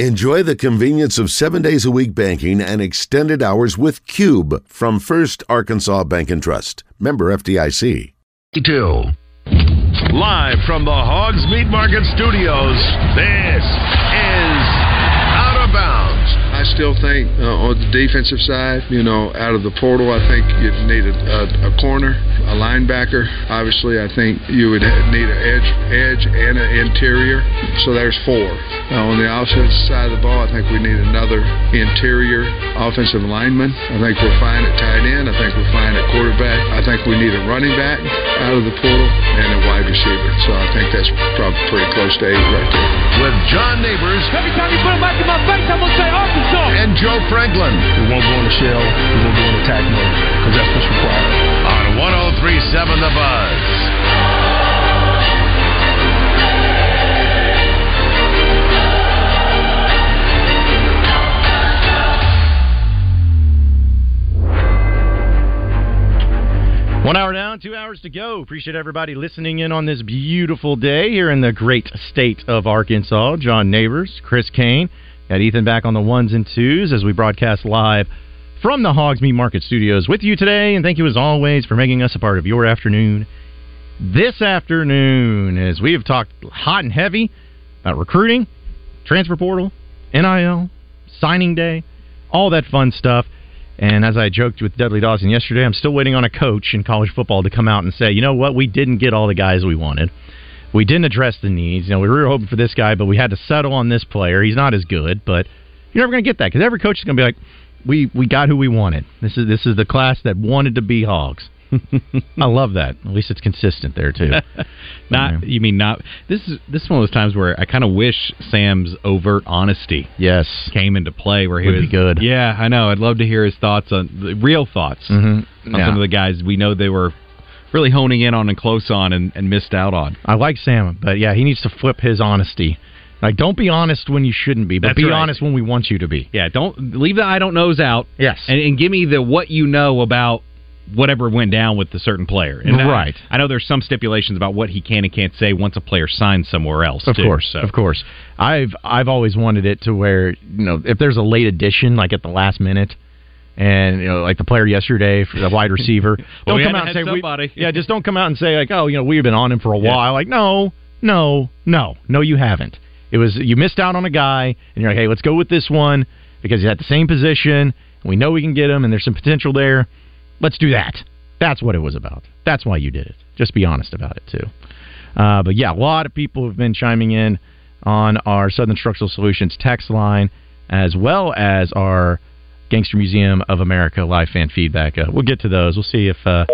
Enjoy the convenience of seven days a week banking and extended hours with Cube from First Arkansas Bank and Trust. Member FDIC. Live from the Hogs Meat Market Studios, this is. I still think uh, on the defensive side, you know, out of the portal, I think you'd need a, a, a corner, a linebacker. Obviously, I think you would need an edge, edge and an interior. So there's four. Uh, on the offensive side of the ball, I think we need another interior offensive lineman. I think we're fine at tight end. I think we're fine at quarterback. I think we need a running back out of the portal and a wide receiver. So I think that's probably pretty close to eight right there. With John Neighbors. Every time you put a mic in my face, I'm going to say Arkansas. And Joe Franklin. We won't go in the shell. We won't go in attack mode because that's what's required. On 1037 The Buzz. One hour down, two hours to go. Appreciate everybody listening in on this beautiful day here in the great state of Arkansas. John Neighbors, Chris Kane, got Ethan back on the ones and twos as we broadcast live from the Hogs Meat Market Studios with you today. And thank you as always for making us a part of your afternoon. This afternoon, as we have talked hot and heavy about recruiting, transfer portal, NIL, signing day, all that fun stuff. And as I joked with Dudley Dawson yesterday, I'm still waiting on a coach in college football to come out and say, you know what, we didn't get all the guys we wanted. We didn't address the needs. You know, we were hoping for this guy, but we had to settle on this player. He's not as good, but you're never going to get that because every coach is going to be like, we we got who we wanted. This is this is the class that wanted to be hogs. I love that. At least it's consistent there too. not you mean not this is this is one of those times where I kind of wish Sam's overt honesty yes came into play where he Would was be good. Yeah, I know. I'd love to hear his thoughts on the real thoughts Mm-hmm. on some of the guys we know they were really honing in on and close on and, and missed out on. I like Sam, but yeah, he needs to flip his honesty. Like, don't be honest when you shouldn't be, but That's be right. honest when we want you to be. Yeah, don't leave the I don't knows out. Yes. and, and give me the what you know about whatever went down with the certain player. And I- Right. I, know there's some stipulations about what he can and can't say once a player signs somewhere else. Of too, course, so. of course. I've I've always wanted it to where you know if there's a late addition like at the last minute, and you know like the player yesterday for the wide receiver, Well, don't we come out and say have we- yeah, just don't come out and say like oh you know we've been on him for a Yeah. while. Like no, no, no, no, you haven't. It was you missed out on a guy, and you're like hey let's go with this one because he's at the same position. And we know we can get him, and there's some potential there. Let's do that. That's what it was about. That's why you did it. Just be honest about it too. Uh, but yeah, a lot of people have been chiming in on our Southern Structural Solutions text line, as well as our Gangster Museum of America live fan feedback. Uh, we'll get to those. We'll see if uh,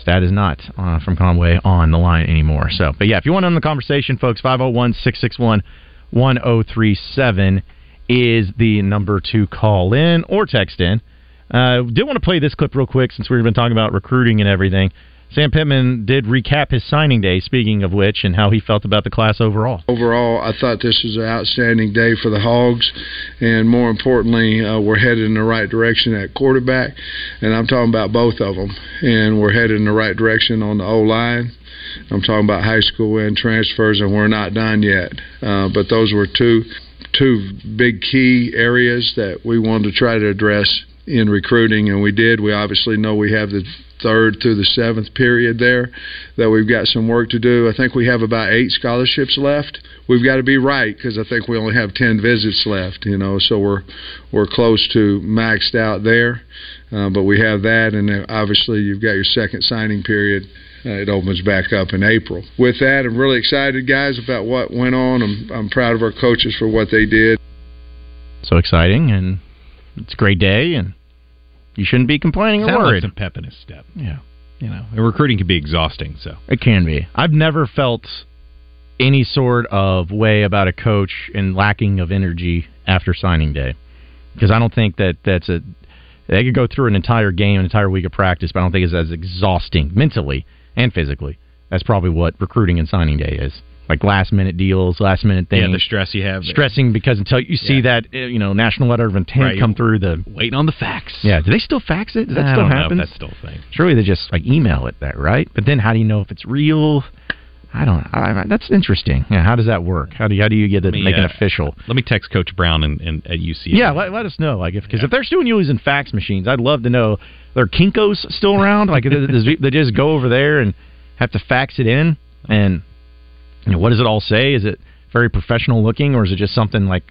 Stat is not uh, from Conway on the line anymore. So, but yeah, if you want to in the conversation, folks, 501 661 1037 is the number to call in or text in. Uh, did want to play this clip real quick since we've been talking about recruiting and everything. Sam Pittman did recap his signing day, speaking of which, and how he felt about the class overall. Overall, I thought this was an outstanding day for the Hogs, and more importantly, uh, we're headed in the right direction at quarterback, and I'm talking about both of them, and we're headed in the right direction on the O line. I'm talking about high school and transfers, and we're not done yet. Uh, but those were two two big key areas that we wanted to try to address in recruiting, and we did. We obviously know we have the third through the seventh period there that we've got some work to do. I think we have about eight scholarships left. We've got to be right because I think we only have ten visits left. You know, so we're we're close to maxed out there. Uh, but we have that, and obviously you've got your second signing period. Uh, it opens back up in April. With that, I'm really excited, guys, about what went on. I'm I'm proud of our coaches for what they did. So exciting, and it's a great day, and you shouldn't be complaining or Sounded like worried. some pep in his step. Yeah. You know, and recruiting can be exhausting. So It can be. I've never felt any sort of way about a coach and lacking of energy after signing day because I don't think that that's a they could go through an entire game, an entire week of practice, but I don't think it's as exhausting mentally and physically. That's probably what recruiting and signing day is. Like last minute deals, last minute things. yeah, the stress you have, stressing because until you see that uh, you know national letter of intent Right. come through the waiting on the facts. yeah. Do they still fax it? Does that I still don't know if happen? that's still a thing. Surely they just like email it that, right? But then how do you know if it's real? I don't. I, that's interesting. Yeah, how does that work? How do you, how do you get it me, make it uh, official? Let me text Coach Brown and, and at UCA. Yeah, let, let us know. Like if because if they're still using fax machines, I'd love to know. Are Kinkos still around? Like does they just go over there and have to fax it in? And you know, what does it all say? Is it very professional looking, or is it just something like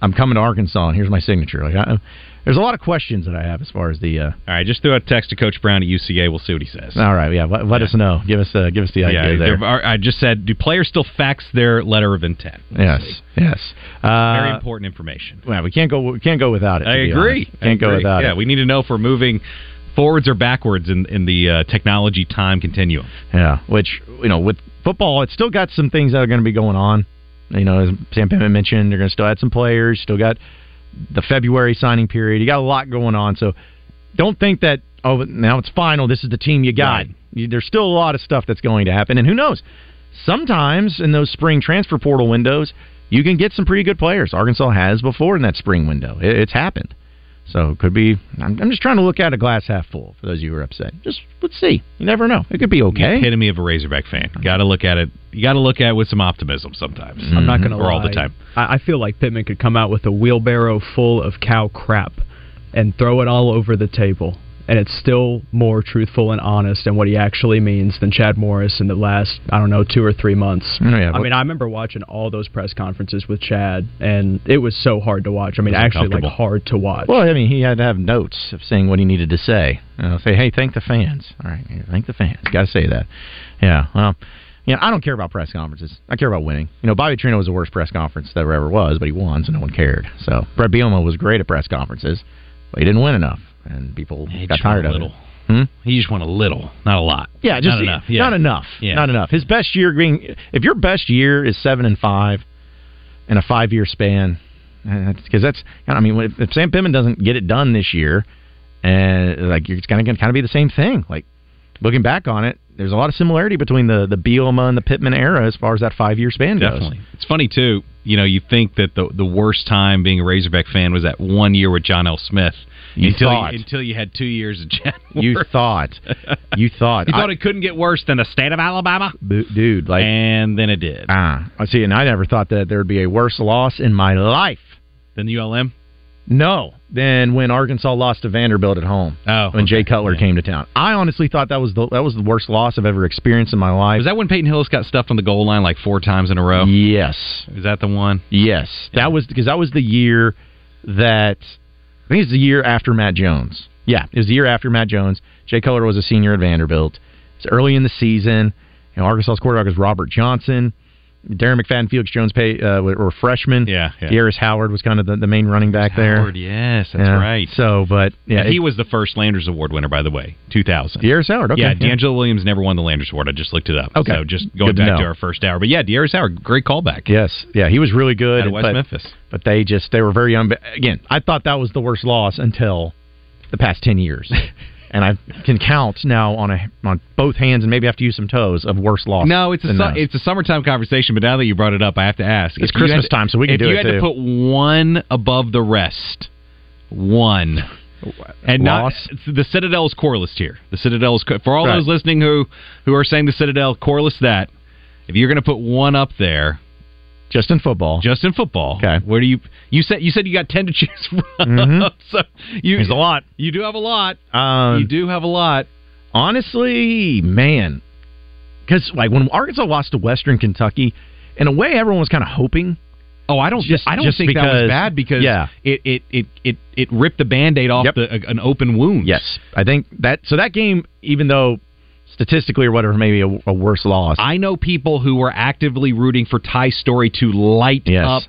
I'm coming to Arkansas and here's my signature? Like I, there's a lot of questions that I have as far as the. Uh, All right, just throw a text to Coach Brown at UCA. We'll see what he says. all right, yeah. Let, let us know. Give us uh, give us the idea yeah, there. are- I just said, do players still fax their letter of intent? We'll Yes, see. yes. Uh, Very important information. Well, we can't go. We can't go without it. I agree. honest. Can't go agree. without yeah, it. Yeah, we need to know if we're moving forwards or backwards in in the uh, technology time continuum. Yeah, which you know, with football, it's still got some things that are going to be going on. You know, as Sam Pittman mentioned, they're going to still add some players. Still got the February signing period. You got a lot going on, so don't think that oh now it's final. This is the team you got. Right. You, there's still a lot of stuff that's going to happen, and who knows? Sometimes in those spring transfer portal windows, you can get some pretty good players. Arkansas has before in that spring window. It, it's happened. So it could be. I'm, I'm just trying to look at a glass half full. For those of you who are upset, just let's see. You never know. It could be okay. Epitome of a Razorback fan. Got to look at it. You got to look at it with some optimism sometimes. Mm-hmm. I'm not going to or lie. all the time. I, I feel like Pittman could come out with a wheelbarrow full of cow crap and throw it all over the table, and it's still more truthful and honest and what he actually means than Chad Morris in the last I don't know two or three months. Oh, yeah, I mean, I remember watching all those press conferences with Chad, and it was so hard to watch. I mean, actually, like hard to watch. Well, I mean, he had to have notes of saying what he needed to say. You know, say, "Hey, thank the fans." All right, thank the fans. Got to say that. Yeah. Well, you know, I don't care about press conferences. I care about winning. You know, Bobby Petrino was the worst press conference that there ever was, but he won, so no one cared. So Bret Bielema was great at press conferences, but he didn't win enough, and people He got tired a of little. it. Hmm? He just won a little, not a lot. Yeah, just not enough. Yeah. Not enough. Yeah. Not enough. His best year being if your best year is seven and five in a five year span, because that's I mean if, if Sam Pittman doesn't get it done this year, and like it's kind of kind of be the same thing. Like looking back on it, there's a lot of similarity between the the Bielema and the Pittman era as far as that five year span goes. Definitely. It's funny too. You know, you think that the the worst time being a Razorback fan was that one year with John L. Smith. You until thought. you, until you had two years of Chad. You thought, you thought, you thought I- it couldn't get worse than the state of Alabama, bu- dude, like and then it did. ah, I see, and I never thought that there would be a worse loss in my life. Then ULM. No, than when Arkansas lost to Vanderbilt at home. Oh, when Jay. Cutler Yeah. came to town. I honestly thought that was the that was the worst loss I've ever experienced in my life. Was that when Peyton Hillis got stuffed on the goal line like four times in a row? Yes, Is that the one? yes, that was because that was the year that I think it's the year after Matt Jones. Yeah, it was the year after Matt Jones. Jay Cutler was a senior at Vanderbilt. It's early in the season. You know, Arkansas's quarterback is Robert Johnson. Darren McFadden, Felix Jones pay, uh, were freshmen. Yeah, yeah. De'Arrius Howard was kind of the, the main running back there. Howard, yes, that's Yeah. right. So, but yeah, And he it- was the first Landers Award winner, by the way, 2000. De'Arrius Howard. Okay, yeah, DeAngelo Williams never won the Landers Award. I just looked it up. Okay. So just going Good back to know. our first hour. But yeah, De'Arrius Howard, great callback. Yes, yeah, he was really good. Out of West but, Memphis. but they just they were very young. But again, I thought that was the worst loss until the past ten years, and I can count now on a on both hands and maybe have to use some toes of worse loss. No, it's a su- it's a summertime conversation. But now that you brought it up, I have to ask. It's If you had Christmas to- time, so we can do it if you had too. to put one above the rest, one. And Loss? not the Citadel is core here. The Citadel is co- for all Right. those listening who who are saying the Citadel core list that. If you're going to put one up there, just in football. just in football, Okay. Where do you you said you said you got ten to choose from? Mhm. so you There's a lot. You do have a lot. Um, you do have a lot. honestly, man, because like when Arkansas lost to Western Kentucky, in a way, everyone was kind of hoping. Oh, I don't. Just- I don't just think that was bad because yeah. it it it it, it ripped the band-aid off Yep. the, an open wound. Yes, I think that. So that game, even though statistically or whatever, maybe a, a worse loss. I know people who were actively rooting for Ty Storey to light Yes. up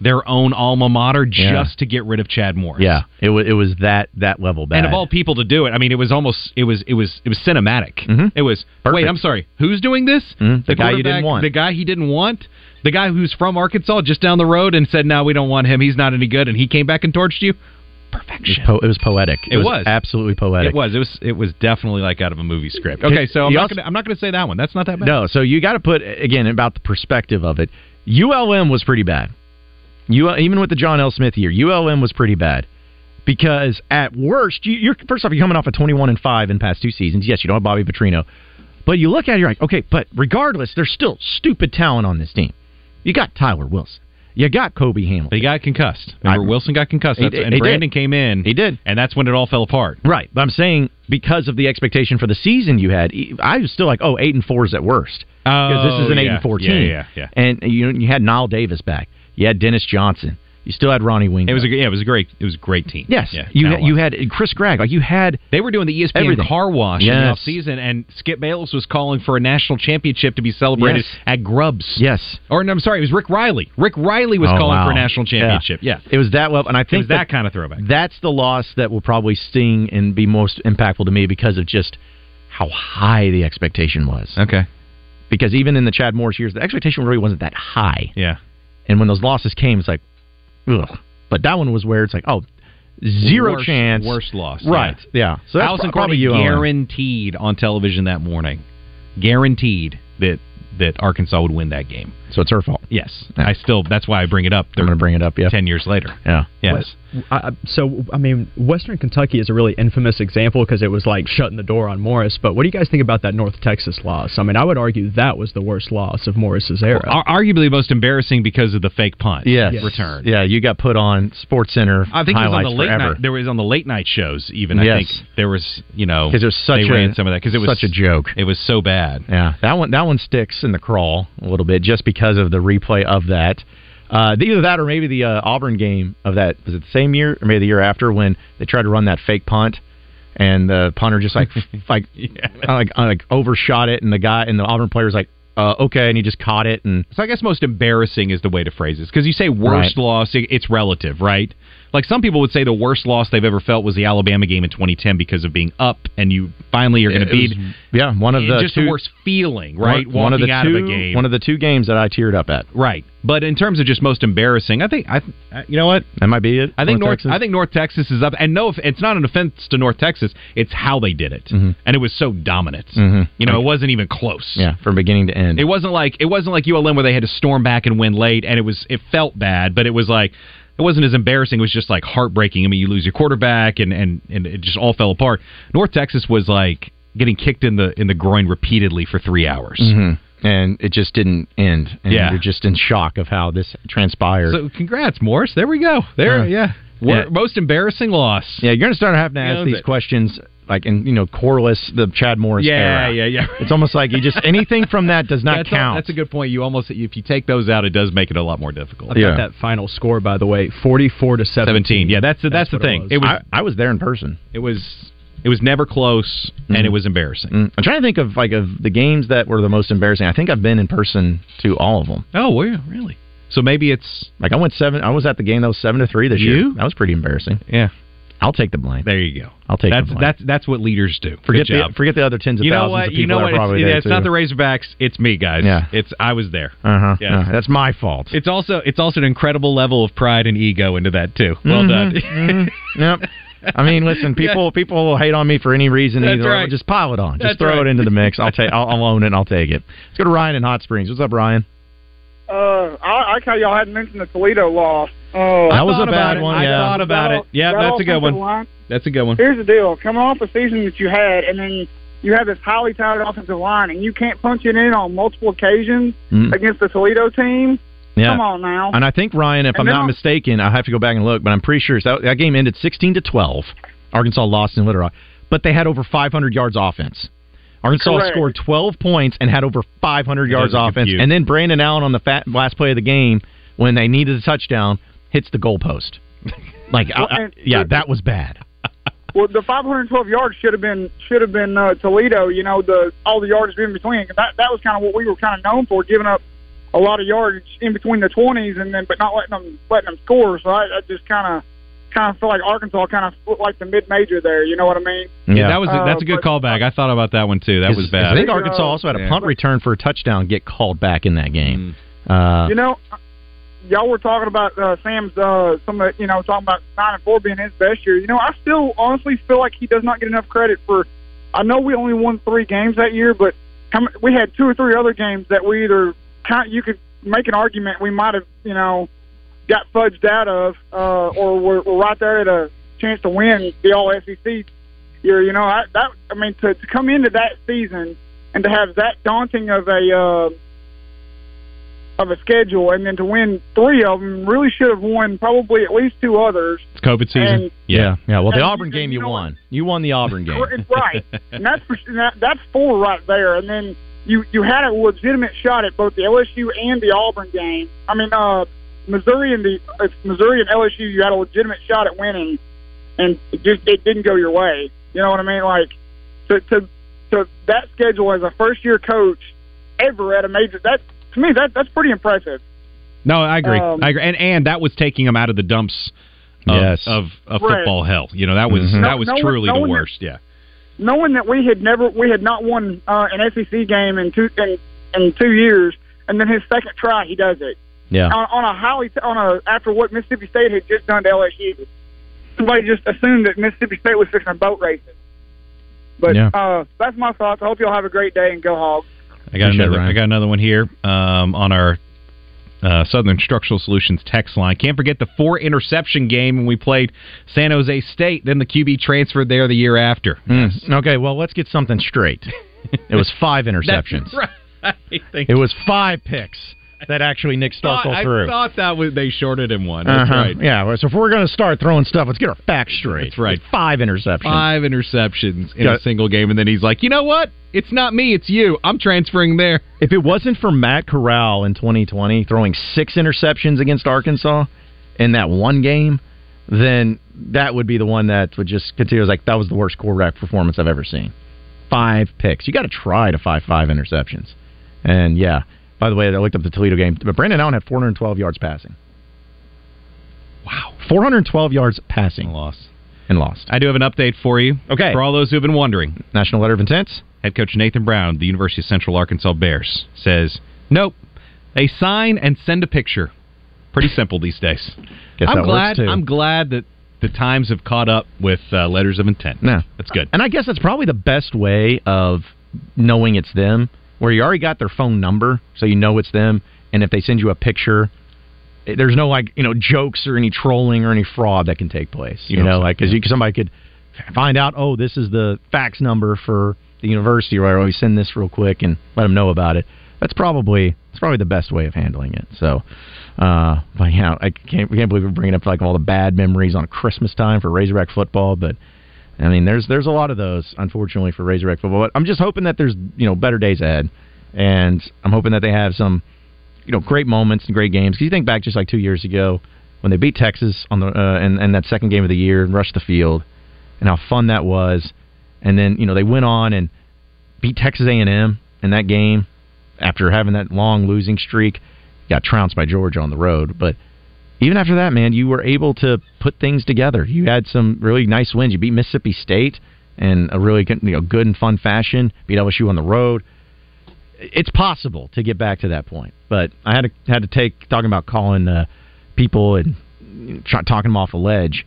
their own alma mater just Yeah. to get rid of Chad Morris. yeah, it was it was that that level bad. And of all people to do it, I mean, it was almost it was it was it was cinematic. Mhm. It was wait, I'm sorry, who's doing this? Mhm, the guy you didn't want. the guy he didn't want, the guy who's from Arkansas, just down the road, and said, "No, we don't want him. He's not any good," and he came back and torched you. It was, Perfection. po- it was poetic. It was. absolutely poetic. It was. It was. It was definitely like out of a movie script. Okay, so I'm You not also- gonna. I'm not gonna say that one. That's not that bad. No, so you got to put again about the perspective of it. ULM was pretty bad. You even with the John L. Smith year, ULM was pretty bad because at worst, you, you're first off you're coming off a 21 and five in past two seasons. Yes, you don't have Bobby Petrino, But you look at it, you're like, okay, but regardless, there's still stupid talent on this team. You got Tyler Wilson. You got Cobi Hamilton. He got concussed. Remember, I- Wilson got concussed, He and he did. Brandon came in. He did. and that's when it all fell apart. Right, but I'm saying because of the expectation for the season you had, I was still like, oh, eight and four is at worst oh, because this is an Oh, eight yeah. and four Yeah, team. yeah, yeah. And you you had Knile Davis back, you had Dennis Johnson, you still had Ronnie Wingo. It was a yeah, it was a great it was a great team. yes, yeah, you had, you had Chris Gragg, like you had They were doing the ESPN Everything. car wash in the off season, and Skip Bayless was calling for a national championship to be celebrated Yes. at Grubbs. yes. Or no, I'm sorry, it was Rick Reilly. Rick Reilly was Oh, calling wow. for a national championship. Yeah, It was that level, and I think was that kind of throwback. That's the loss that will probably sting and be most impactful to me because of just how high the expectation was. Okay. Because even in the Chad Morris years, the expectation really wasn't that high. Yeah. And when those losses came, it's like, ugh. But that one was where it's like, oh, zero Worst- chance. Worst loss. Right. Yeah. So that's Allison probably you. Guaranteed on television that morning, guaranteed that that Arkansas would win that game. So it's her fault. Yes, Yeah. I still. That's why I bring it up. They're going to bring it up. Yeah. ten years later. Yeah. Yes. I, I- so, I mean, Western Kentucky is a really infamous example because it was like shutting the door on Morris. But what do you guys think about that North Texas loss? I mean, I would argue that was the worst loss of Morris's era. Ar- arguably most embarrassing because of the fake punt. Yes. Return. Yeah. You got put on Sports Center. I think it was on highlights the late forever. night. There was on the late night shows. Even I Yes. think there was. You know, 'Cause it was such they a- ran some of that because it was such a joke. It was so bad. Yeah, that one that one sticks in the crawl a little bit just because of the replay of that. Uh, either that or maybe the uh, Auburn game of that was it the same year or maybe the year after when they tried to run that fake punt and the punter just like like like like overshot it and the guy and the Auburn player was like uh, okay and he just caught it and So I guess most embarrassing is the way to phrase this because you say worst Right. loss, it's relative, right? Like some people would say the worst loss they've ever felt was the Alabama game in 2010 because of being up and you finally are going to It was- beat. yeah one of the just two, the worst feeling, right? one, one of the two of game, one of the two games that I teared up at right? But in terms of just most embarrassing, I think I, you know what? that might be it I think North. Texas? I think North Texas is up, and no, it's not an offense to North Texas. It's how they did it, Mhm. and it was so dominant. Mhm. You know, Like- it wasn't even close. yeah from beginning to end It wasn't like it wasn't like ULM where they had to storm back and win late, and it was it felt bad, but it was like it wasn't as embarrassing. It was just like heartbreaking. I mean, you lose your quarterback, and and and it just all fell apart. North Texas was like getting kicked in the in the groin repeatedly for three hours. hmm and it just didn't end and Yeah. you're just in shock of how this transpired So congrats, Morris. There we go. There, Yeah. yeah. Yeah. Most embarrassing loss. Yeah, you're gonna start having to ask these it. questions like in you know Corliss, the Chad Morris Yeah, era. yeah, yeah. It's almost like you just anything from that does not that's, count. A, that's a good point. You almost if you take those out, it does make it a lot more difficult. I've yeah. got that final score, by the way, forty-four to seventeen. Seventeen. Yeah, that's the, that's, That's the what it thing. was. It was I, I was there in person. it was it was never close, and Mhm. it was embarrassing. Mm. I'm trying to think of like of the games that were the most embarrassing. I think I've been in person to all of them. Oh, were you really? So maybe it's Like I went seven. I was at the game that was seven to three this year. That was pretty embarrassing. yeah. I'll take the blame. There you go. I'll take that's the blame. that's that's what leaders do. forget the forget the other tens of you know thousands what? of people You know what? It's, there yeah, it's not the Razorbacks. It's me, guys. Yeah. It's I was there. Uh huh. Yeah. that's my fault. It's also it's also an incredible level of pride and ego into that too. Well Mhm, done. mhm. Yep. I mean, listen, people people will hate on me for any reason. That's either. right. Just pile it on. Just That's throw right. it into the mix. I'll take. I'll, I'll own it. and I'll take it. Let's go to Ryan in Hot Springs. What's up, Ryan? Uh, I like how y'all hadn't mentioned the Toledo loss. Oh, That was a bad it. one, I yeah. thought about it. Yeah, that that's a good one. line- That's a good one. Here's the deal: coming off a season that you had, and then you have this highly talented offensive line, and you can't punch it in on multiple occasions Mm. against the Toledo team. Yeah. Come on now. And I think Ryan, if And I'm then not I'll- mistaken, I have to go back and look, but I'm pretty sure that, that game ended 16 to 12. Arkansas lost in Little Rock, but they had over 500 yards offense. Arkansas Correct. scored 12 points and had over 500 yards offense, compute. and then Brandon Allen on the fat, last play of the game when they needed a touchdown hits the goalpost. Like, Well, I- and- yeah, that was bad. Well, the 512 yards should have been should have been uh, Toledo. You know, the all the yards in between. 'Cause That that was kind of what we were kind of known for, giving up a lot of yards in between the 20s, and then but not letting them letting them score. So I, I just kind of kind of feel like Arkansas kind of looked like the mid major there. You know what I mean? Yeah, That was a, that's a Uh, good but- callback. I thought about that one too. That was bad. I bad. think Uh, Arkansas also had a yeah. punt return for a touchdown get called back in that game. Mm. Uh, You know, y'all were talking about uh, Sam's uh, some of the, you know talking about nine and four being his best year. You know, I still honestly feel like he does not get enough credit for. I know we only won three games that year, but how, mu- we had two or three other games that we either kind you could make an argument we might have you know got fudged out of, uh, or we're, we're right there at a chance to win the All SEC year. You know, I, that I mean to, to come into that season. and to have that daunting of a uh, of a schedule, and then to win three of them, really should have won probably at least two others. It's COVID season. And- Yeah, yeah. Well, the Auburn you- game you you know won. You won the Auburn game. right, and that's for, that, that's four right there. And then you you had a legitimate shot at both the LSU and the Auburn game. I mean, uh, Missouri and the it's Missouri and LSU. You had a legitimate shot at winning, and it just it didn't go your way. You know what I mean? Like to to to that schedule as a first year coach ever at a major that to me that that's pretty impressive. No, I agree. Um, I agree. And and that was taking them out of the dumps of Yes. of, of Right. football hell. You know, that was Mhm. that No- was no one- truly no the one- worst. Yeah. Knowing that we had never we had not won uh, an SEC game in two in, in two years, and then his second try he does it Yeah. on, on a highly on a after what Mississippi State had just done to LSU. Somebody just assumed that Mississippi State was fixing a boat racing. But Yeah. uh, that's my thoughts. I hope y'all have a great day and go Hogs. I got Appreciate it, another. Ryan. I got another one here um, on our uh, Southern Structural Solutions text line. Can't forget the four interception game when we played San Jose State. Then the QB transferred there the year after. Mm. Okay, well, let's get something straight. it was five interceptions. That's right. It was five picks that actually Nick thought, Starkel I threw. thought that was they shorted him one. That's Uh-huh. right. Yeah, well, so if we're going to start throwing stuff, let's get our facts straight. That's right. It's Five interceptions. Five interceptions in Yeah. a single game, and then he's like, "You know what? It's not me. It's you. I'm transferring there." If it wasn't for Matt Corral in 2020 throwing six interceptions against Arkansas in that one game, then that would be the one that would just continue. Like that was the worst quarterback performance I've ever seen. Five picks. You got to try to five five interceptions. And yeah, by the way, I looked up the Toledo game, but Brandon Allen had 412 yards passing. Wow, 412 yards passing Loss. and lost. I do have an update for you. Okay. For all those who've been wondering, National letter of intent. head coach Nathan Brown, of the University of Central Arkansas Bears, says, "Nope. They sign and send a picture. Pretty simple these days." Guess I'm glad. I'm glad that the times have caught up with uh, letters of intent. No. That's good. And I guess that's probably the best way of knowing it's them, where you already got their phone number, so you know it's them. And if they send you a picture, eh, there's no like you know jokes or any trolling or any fraud that can take place. You, You know, like because yeah. somebody could find out, oh, this is the fax number for the university, or always send this real quick and let them know about it. That's probably that's probably the best way of handling it. So, uh, but yeah, I can't I can't believe we're bringing up like all the bad memories on Christmas time for Razorback football, but. I mean, there's there's a lot of those, unfortunately, for Razorback football. But I'm just hoping that there's you know better days ahead, and I'm hoping that they have some you know great moments and great games. Because you think back just like two years ago when they beat Texas on the uh, and and that second game of the year and rushed the field, and how fun that was. And then you know they went on and beat Texas A&M in that game after having that long losing streak. Got trounced by Georgia on the road, but even after that, man, you were able to put things together. You had some really nice wins. You beat Mississippi State in a really good, you know good and fun fashion. Beat LSU on the road. It's possible to get back to that point, but I had to had to take talking about calling uh, people and try, talking them off a ledge.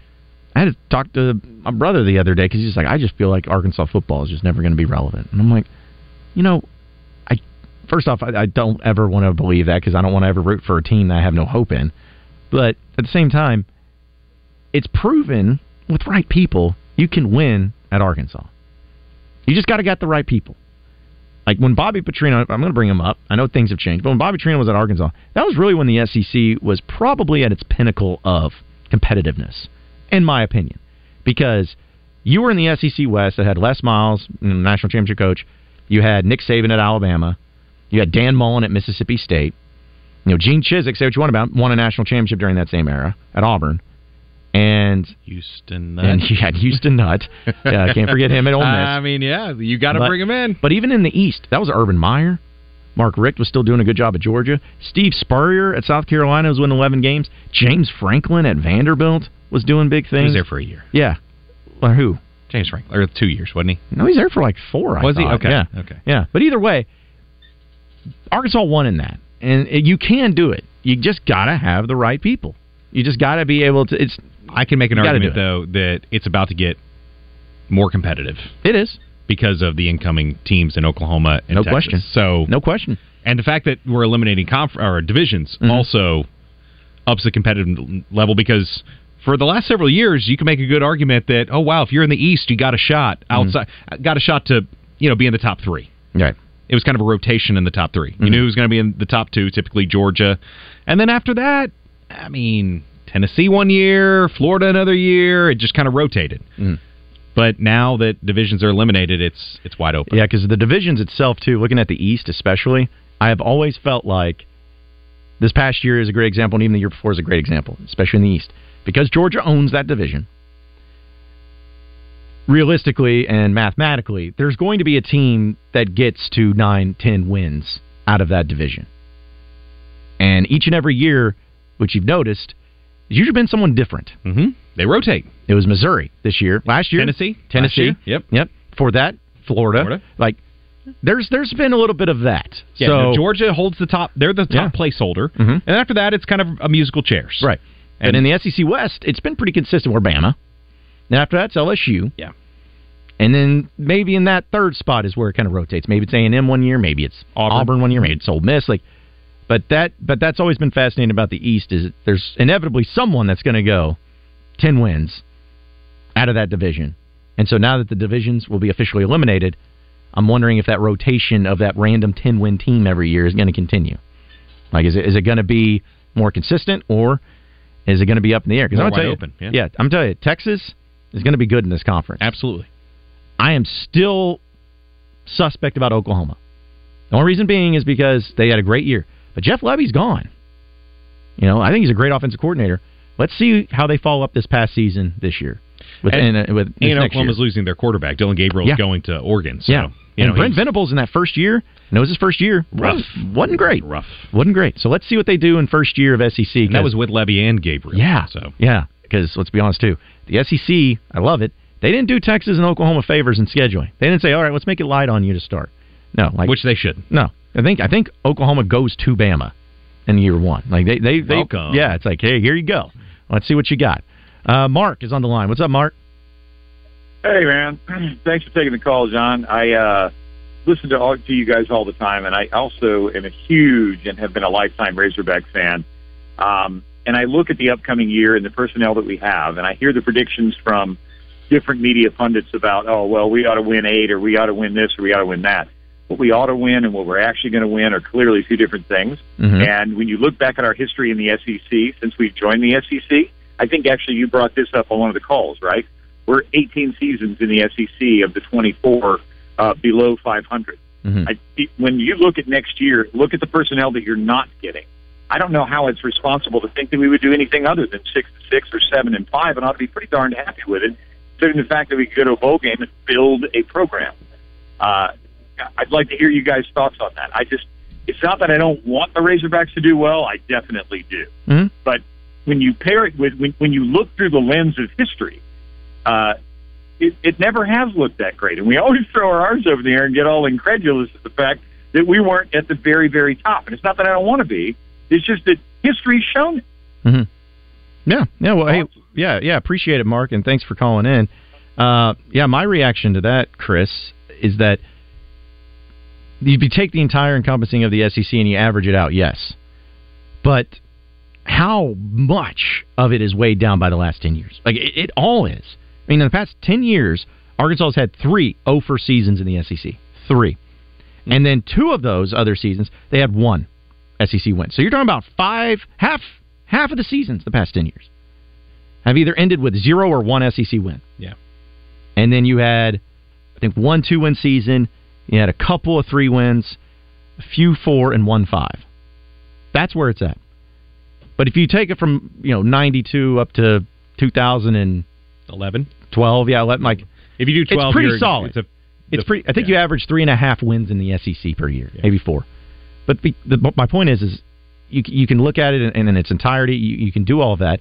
I had to talk to my brother the other day because he's like, I just feel like Arkansas football is just never going to be relevant, and I'm like, you know, I first off, I, I don't ever want to believe that because I don't want to ever root for a team that I have no hope in. But at the same time, it's proven with right people you can win at Arkansas. You just got to get the right people. Like when Bobby Petrino, I'm going to bring him up. I know things have changed, but when Bobby Petrino was at Arkansas, that was really when the SEC was probably at its pinnacle of competitiveness, in my opinion, because you were in the SEC West that had Les Miles, mm, national championship coach. You had Nick Saban at Alabama. You had Dan Mullen at Mississippi State. You know, Gene Chizik, say what you want about, won a national championship during that same era at Auburn. And Houston. and you had Houston Nutt. Yeah, I can't forget him at Ole Miss. I mean, yeah, you got to bring him in. But even in the East, that was Urban Meyer. Mark Richt was still doing a good job at Georgia. Steve Spurrier at South Carolina was winning 11 games. James Franklin at Vanderbilt was doing big things. He was there for a year. yeah. Well, who? James Franklin, or two years, wasn't he? No, he's there for like four. I Was he? thought. Okay. Yeah. Okay. Yeah. But either way, Arkansas won in that, and it, you can do it. You just gotta have the right people. You just gotta be able to. It's I can make an argument though that it's about to get more competitive it is because of the incoming teams in Oklahoma and No Texas. question. So no question. and the fact that we're eliminating conf- or divisions Mhm. also ups the competitive level because for the last several years you can make a good argument that oh wow if you're in the East you got a shot Mm-hmm. outside got a shot to you know be in the top three Right. It was kind of a rotation in the top 3 Mm-hmm. You knew who was going to be in the top two, typically Georgia, and then after that, I mean, Tennessee one year, Florida another year. It just kind of rotated. Mm. But now that divisions are eliminated, it's it's wide open. Yeah, because the divisions itself too. Looking at the East, especially, I have always felt like this past year is a great example, and even the year before is a great example, especially in the East, because Georgia owns that division. Realistically and mathematically, there's going to be a team that gets to nine, ten wins out of that division, and each and every year, which you've noticed, has usually been someone different. Mm-hmm. They rotate. It was Missouri this year. Last year, Tennessee. Tennessee. Year. Yep. Yep. For that, Florida. Florida. Like there's there's been a little bit of that. Yeah, so no, Georgia holds the top. They're the top placeholder, Mhm. and after that, it's kind of a musical chairs. right. And- And in the SEC West, it's been pretty consistent. We're Bama. And after that, it's LSU. Yeah. And then maybe in that third spot is where it kind of rotates. Maybe it's A and M one year, maybe it's Auburn. one year, maybe it's Ole Miss. Like, but that but that's always been fascinating about the East is there's inevitably someone that's going to go ten wins out of that division. And so now that the divisions will be officially eliminated, I'm wondering if that rotation of that random ten win team every year is going to continue. Like, is it is it going to be more consistent or is it going to be up in the air? Because I'm wide tell you, open, yeah. yeah, I'm telling you, Texas is going to be good in this conference. Absolutely. I am still suspect about Oklahoma. The only reason being is because they had a great year, but Jeff Lebby's gone. You know, I think he's a great offensive coordinator. Let's see how they follow up this past season this year. With And- and, uh, with And Oklahoma's year. losing their quarterback. Dillon Gabriel's Yeah. going to Oregon. So, yeah, you and know, Brent he's Venables in that first year, and it was his first year, Rough. wasn't, wasn't great. rough. Wasn't great. So let's see what they do in first year of SEC. And that was with Lebby and Gabriel. yeah, So yeah. Because let's be honest too, the SEC, I love it. They didn't do Texas and Oklahoma favors in scheduling. They didn't say, "All right, let's make it light on you to start." No, like which they should. no. I think I think Oklahoma goes to Bama in year one. Like they they, they Welcome. yeah, it's like hey, here you go. Let's see what you got. Uh, Mark is on the line. What's up, Mark? Hey, man. Thanks for taking the call, John. I uh, listen to all to you guys all the time, and I also am a huge and have been a lifetime Razorback fan. Um, and I look at the upcoming year and the personnel that we have, and I hear the predictions from different media pundits about, oh, well, we ought to win eight, or we ought to win this, or we ought to win that. What we ought to win and what we're actually going to win are clearly two different things. Mhm. And when you look back at our history in the SEC since we've joined the SEC, I think actually you brought this up on one of the calls, right? We're 18 seasons in the SEC of the 24 uh, below 500. Mhm. I, when you look at next year, look at the personnel that you're not getting. I don't know how it's responsible to think that we would do anything other than six to six or seven and five, and ought to be pretty darn happy with it, considering the fact that we could go to a bowl game and build a program. Uh, I'd like to hear you guys' thoughts on that. I just, it's not that I don't want the Razorbacks to do well. I definitely do. Mhm. But when you pair it with, when, when you look through the lens of history, uh, it, it never has looked that great. And we always throw our arms over the air and get all incredulous at the fact that we weren't at the very, very top. And it's not that I don't want to be. It's just that history's shown it. Mhm. Yeah, yeah. Well, hey, yeah, yeah. Appreciate it, Mark, and thanks for calling in. Uh, yeah, my reaction to that, Chris, is that if you take the entire encompassing of the SEC and you average it out, yes, but how much of it is weighed down by the last ten years? Like it, it all is. I mean, in the past ten years, Arkansas has had three over seasons in the SEC, three, and then two of those other seasons they had one SEC win. So you're talking about five, half, half of the seasons the past ten years have either ended with zero or one SEC win. Yeah. And then you had, I think, one two win season. You had a couple of three wins, a few four, and one five. That's where it's at. But if you take it from you know ninety two up to two thousand and Eleven. twelve, yeah, let like If you do twelve, it's pretty solid. It's, a, it's the- pretty. I think yeah. you average three and a half wins in the SEC per year, Yeah. maybe four. But the, the, my point is, is you you can look at it in, in its entirety. You, you can do all of that,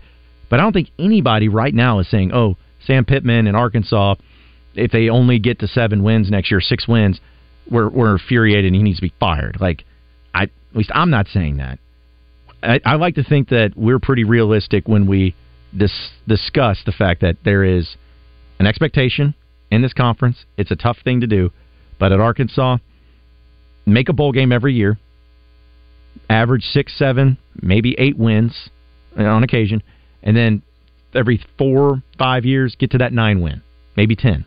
but I don't think anybody right now is saying, "Oh, Sam Pittman in Arkansas, if they only get to seven wins next year, six wins, we're we're infuriated and he needs to be fired." Like, I at least I'm not saying that. I, I like to think that we're pretty realistic when we dis- discuss the fact that there is an expectation in this conference. It's a tough thing to do, but at Arkansas, make a bowl game every year, average six, seven, maybe eight wins on occasion, and then every four, five years get to that nine win, maybe ten.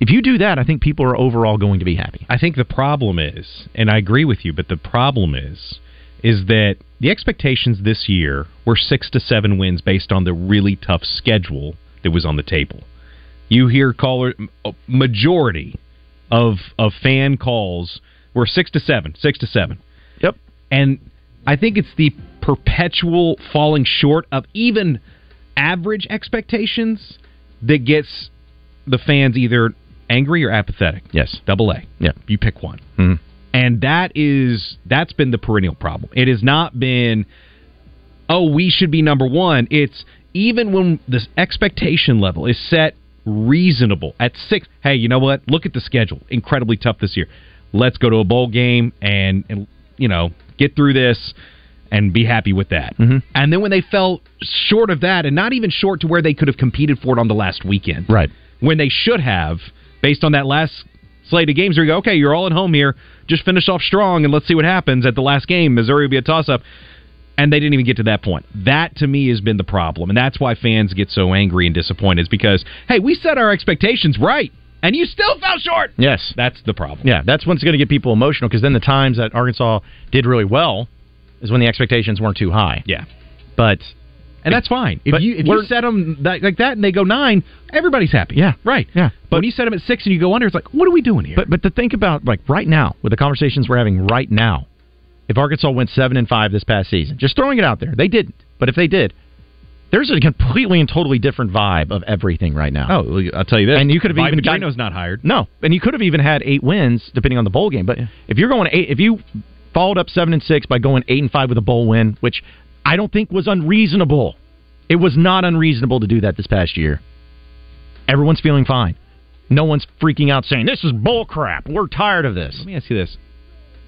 If you do that, I think people are overall going to be happy. I think the problem is, and I agree with you, but the problem is, is that the expectations this year were six to seven wins based on the really tough schedule that was on the table. You hear caller uh, majority of of fan calls were six to seven, six to seven. Yep. And I think it's the perpetual falling short of even average expectations that gets the fans either angry or apathetic. Yes. Double A. Yeah. You pick one. Mhm. And that is that's been the perennial problem. It has not been oh, we should be number 1. It's even when this expectation level is set reasonable at 6. Hey, you know what? Look at the schedule. Incredibly tough this year. Let's go to a bowl game and and you know, get through this and be happy with that. Mm-hmm. And then when they fell short of that, and not even short to where they could have competed for it on the last weekend, Right. when they should have, based on that last slate of games, where you go, okay, you're all at home here, just finish off strong, and let's see what happens at the last game. Missouri will be a toss-up. And they didn't even get to that point. That to me has been the problem, and that's why fans get so angry and disappointed. Is because hey, we set our expectations right, and you still fell short. Yes. That's the problem. Yeah, that's what's going to get people emotional because then the times that Arkansas did really well is when the expectations weren't too high. Yeah. But and that's fine. If you if you set them that, like that and they go nine, everybody's happy. Yeah. right. Yeah, But when you set them at six and you go under, it's like, what are we doing here? But but to think about like right now with the conversations we're having right now, if Arkansas went seven and five this past season, just throwing it out there, they didn't. But if they did, there's a completely and totally different vibe of everything right now. oh, I'll tell you this. And you could have even gotten- not hired. No, and you could have even had eight wins depending on the bowl game. But if you're going eight, if you followed up seven and six by going eight and five with a bowl win, which I don't think was unreasonable, it was not unreasonable to do that this past year. Everyone's feeling fine. No one's freaking out saying this is bull crap. We're tired of this. Let me ask you this: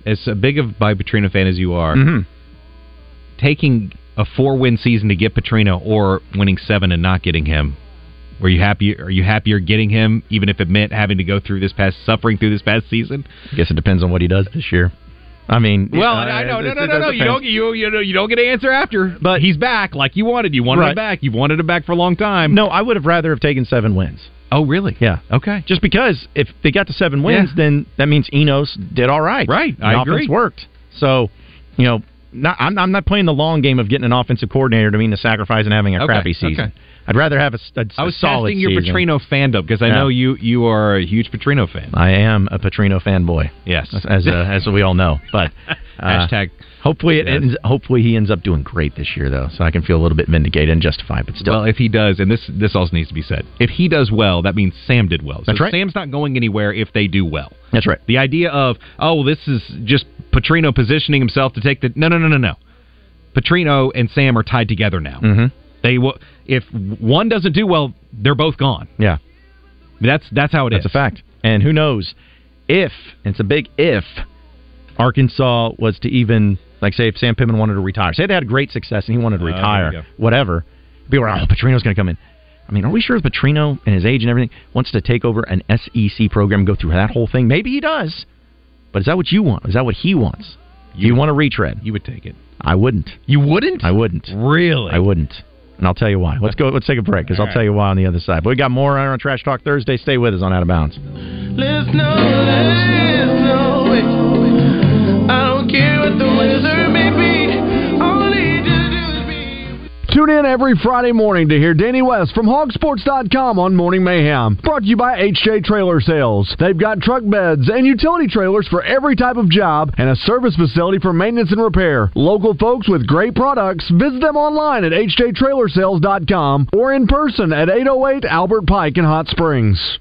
as a big of by Petrino fan as you are, Mhm. taking a four-win season to get Petrino or winning seven and not getting him, were you happy? Are you happier getting him, even if it meant having to go through this past suffering through this past season? I guess it depends on what he does this year. I mean, Well, uh, I know, no, no, no, no. You don't, you, you know, you don't get an answer after. But he's back, like you wanted. You wanted Right. him back. You've wanted him back for a long time. No, I would have rather have taken seven wins. Oh, really? Yeah. Okay. Just because if they got to seven wins, Yeah. then that means Enos did all right. Right. The I offense agree. worked. So, you know, not, I'm, I'm not playing the long game of getting an offensive coordinator to mean to sacrifice and having a Okay, crappy season. okay. I'd rather have a, a- a I was solid testing your season. Petrino fandom because I Yeah. know you you are a huge Petrino fan. I am a Petrino fanboy. Yes. as as, uh, as we all know. But uh, Hashtag. Hopefully, it Yes. ends, hopefully he ends up doing great this year, though, so I can feel a little bit vindicated and justified. But still, Well, if he does, and this this also needs to be said, if he does well, that means Sam did well. So That's right. Sam's not going anywhere if they do well. That's right. The idea of oh, this is just Petrino positioning himself to take the no, no, no, no, no. Petrino and Sam are tied together now. Mm-hmm. They will. If one doesn't do well, they're both gone. Yeah, That's that's how it is. that's a fact. And who knows if and it's a big if Arkansas was to even like say if Sam Pittman wanted to retire, say they had great success and he wanted to Oh, retire, go. whatever. People are oh Petrino's going to come in. I mean, are we sure if Petrino and his age and everything wants to take over an SEC program and go through that whole thing? Maybe he does. But is that what you want? Is that what he wants? You, you want a retread? You would take it. I wouldn't. You wouldn't? I wouldn't. Really? I wouldn't. And I'll tell you why. Let's go. Let's take a break because I'll tell you why on the other side. But we got more on Trash Talk Thursday. Stay with us on Out of Bounds. Let's know, let's know. I don't care what the weather may be. Tune in every Friday morning to hear Danny West from Hogsports.com on Morning Mayhem. Brought to you by HJ Trailer Sales. They've got truck beds and utility trailers for every type of job and a service facility for maintenance and repair. Local folks with great products. Visit them online at hjtrailersales.com or in person at 808 Albert Pike in Hot Springs.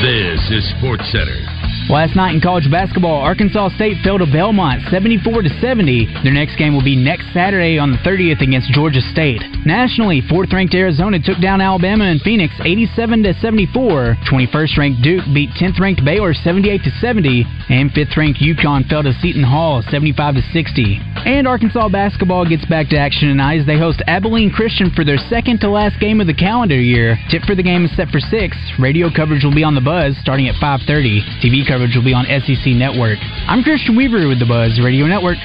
This is Sports Center. Last night in college basketball, Arkansas State fell to Belmont 74 to 70. Their next game will be next Saturday on the 30th against Georgia State. Nationally, fourth-ranked Arizona took down Alabama and Phoenix 87 to 74. 21st-ranked Duke beat 10th-ranked Baylor 78 to 70, and 5th-ranked UConn fell to Seton Hall 75 to 60. And Arkansas basketball gets back to action tonight as they host Abilene Christian for their second to last game of the calendar year. Tip for the game is set for six. Radio coverage will be on the Buzz starting at 5:30. TV coverage will be on SEC Network. I'm Christian Weaver with the Buzz Radio Network.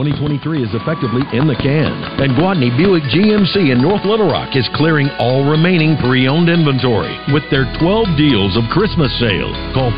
2023 is effectively in the can. And Gwatney Buick GMC in North Little Rock is clearing all remaining pre-owned inventory with their 12 deals of Christmas sales. Call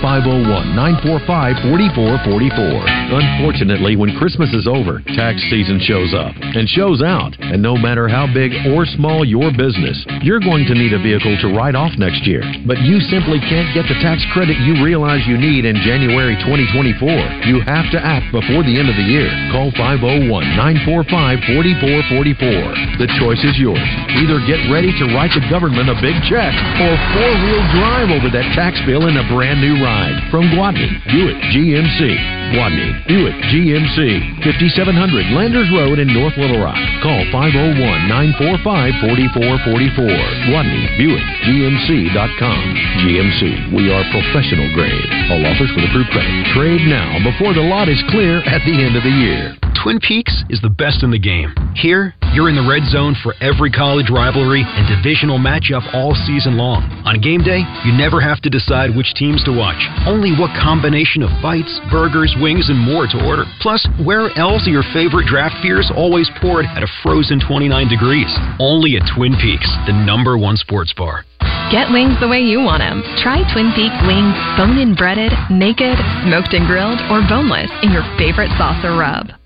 501-945-4444. Unfortunately, when Christmas is over, tax season shows up and shows out. And no matter how big or small your business, you're going to need a vehicle to write off next year. But you simply can't get the tax credit you realize you need in January 2024. You have to act before the end of the year. Call 501-945-4444. The choice is yours. Either get ready to write the government a big check or four-wheel drive over that tax bill in a brand new ride. From Gwatney, Buick GMC. Gwatney, Buick GMC, 5700 Landers Road in North Little Rock. Call 501-945-4444. Gwatney, Buick, GMC.com. GMC, we are professional grade. All offers with approved credit. Trade now before the lot is clear at the end of the year. Twin Peaks is the best in the game. Here, you're in the red zone for every college rivalry and divisional matchup all season long. On game day, you never have to decide which teams to watch, only what combination of bites, burgers, wings, and more to order. Plus, where else are your favorite draft beers always poured at a frozen 29 degrees? Only at Twin Peaks, the number one sports bar. Get wings the way you want them. Try Twin Peaks wings bone in breaded, naked, smoked and grilled, or boneless in your favorite sauce or rub.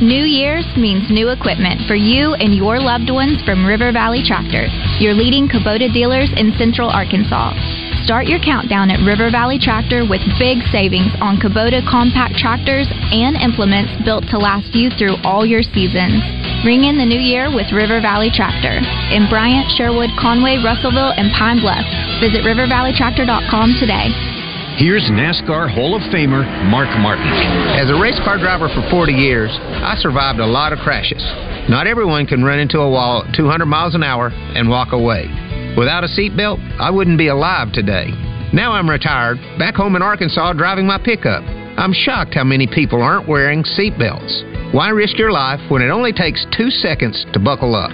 New Year's means new equipment for you and your loved ones from River Valley Tractor, your leading Kubota dealers in Central Arkansas. Start your countdown at River Valley Tractor with big savings on Kubota compact tractors and implements built to last you through all your seasons. Ring in the new year with River Valley Tractor in Bryant, Sherwood, Conway, Russellville, and Pine Bluff. Visit rivervalleytractor.com today. Here's NASCAR Hall of Famer Mark Martin. As a race car driver for 40 years, I survived a lot of crashes. Not everyone can run into a wall at 200 miles an hour and walk away. Without a seatbelt, I wouldn't be alive today. Now I'm retired, back home in Arkansas driving my pickup. I'm shocked how many people aren't wearing seatbelts. Why risk your life when it only takes two seconds to buckle up?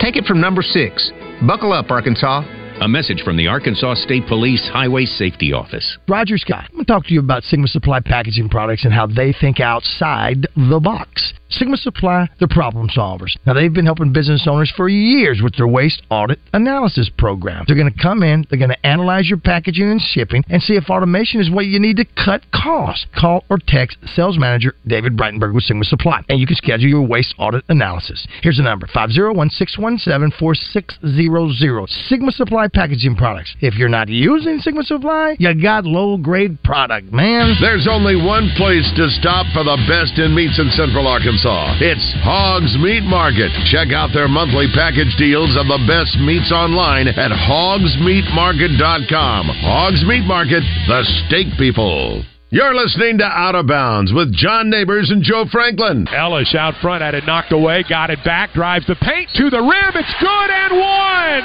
Take it from number six. Buckle up, Arkansas. A message from the Arkansas State Police Highway Safety Office. Roger Scott. I'm going to talk to you about Sigma Supply Packaging Products and how they think outside the box. Sigma Supply, they're problem solvers. Now, they've been helping business owners for years with their waste audit analysis program. They're going to come in, they're going to analyze your packaging and shipping, and see if automation is what you need to cut costs. Call or text sales manager David Breitenberg with Sigma Supply, and you can schedule your waste audit analysis. Here's the number 501 617 4600. Sigma Supply Packaging Products. If you're not using Sigma Supply, you got low grade product, man. There's only one place to stop for the best in meats in Central Arkansas. It's Hogs Meat Market. Check out their monthly package deals of the best meats online at hogsmeatmarket.com. Hogs Meat Market, the steak people. You're listening to Out of Bounds with John Neighbors and Joe Franklin. Ellis out front had it knocked away, got it back, drives the paint to the rim. It's good and one.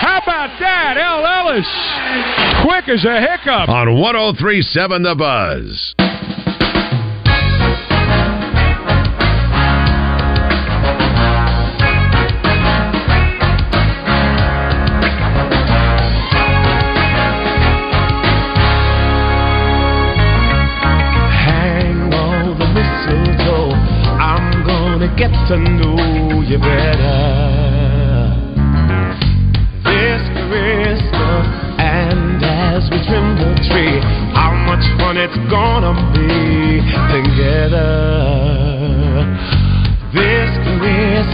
How about that? El Ellis, quick as a hiccup. On 1037 The Buzz. To know you better. This Christmas, and as we trim the tree, how much fun it's gonna be together. This Christmas,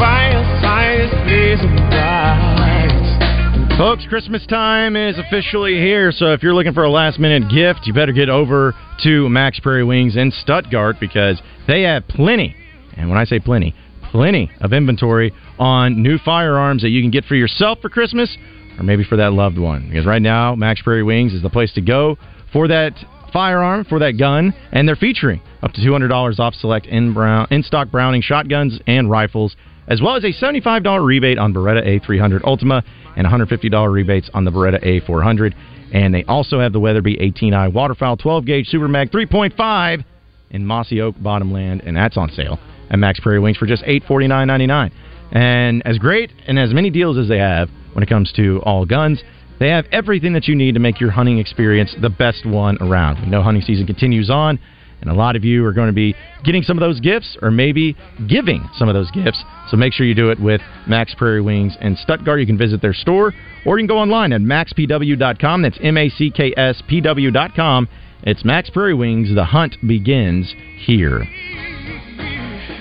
fireside is bright. Folks, Christmas time is officially here, so if you're looking for a last minute gift, you better get over to Mack's Prairie Wings in Stuttgart because they have plenty, and when I say plenty, plenty of inventory on new firearms that you can get for yourself for Christmas or maybe for that loved one. Because right now, Mack's Prairie Wings is the place to go for that firearm, for that gun, and they're featuring up to $200 off select in, brown, in stock Browning shotguns and rifles, as well as a $75 rebate on Beretta A300 Ultima and $150 rebates on the Beretta A400. And they also have the Weatherby 18i Waterfowl 12 gauge Super Mag 3.5 in Mossy Oak Bottomland, and that's on sale at Mack's Prairie Wings for just $849.99. And as great and as many deals as they have when it comes to all guns, they have everything that you need to make your hunting experience the best one around. We know hunting season continues on, And a lot of you are going to be getting some of those gifts or maybe giving some of those gifts. So make sure you do it with Mack's Prairie Wings in Stuttgart. You can visit their store or you can go online at maxpw.com. That's M A C K S P W.com. It's Mack's Prairie Wings. The hunt begins here.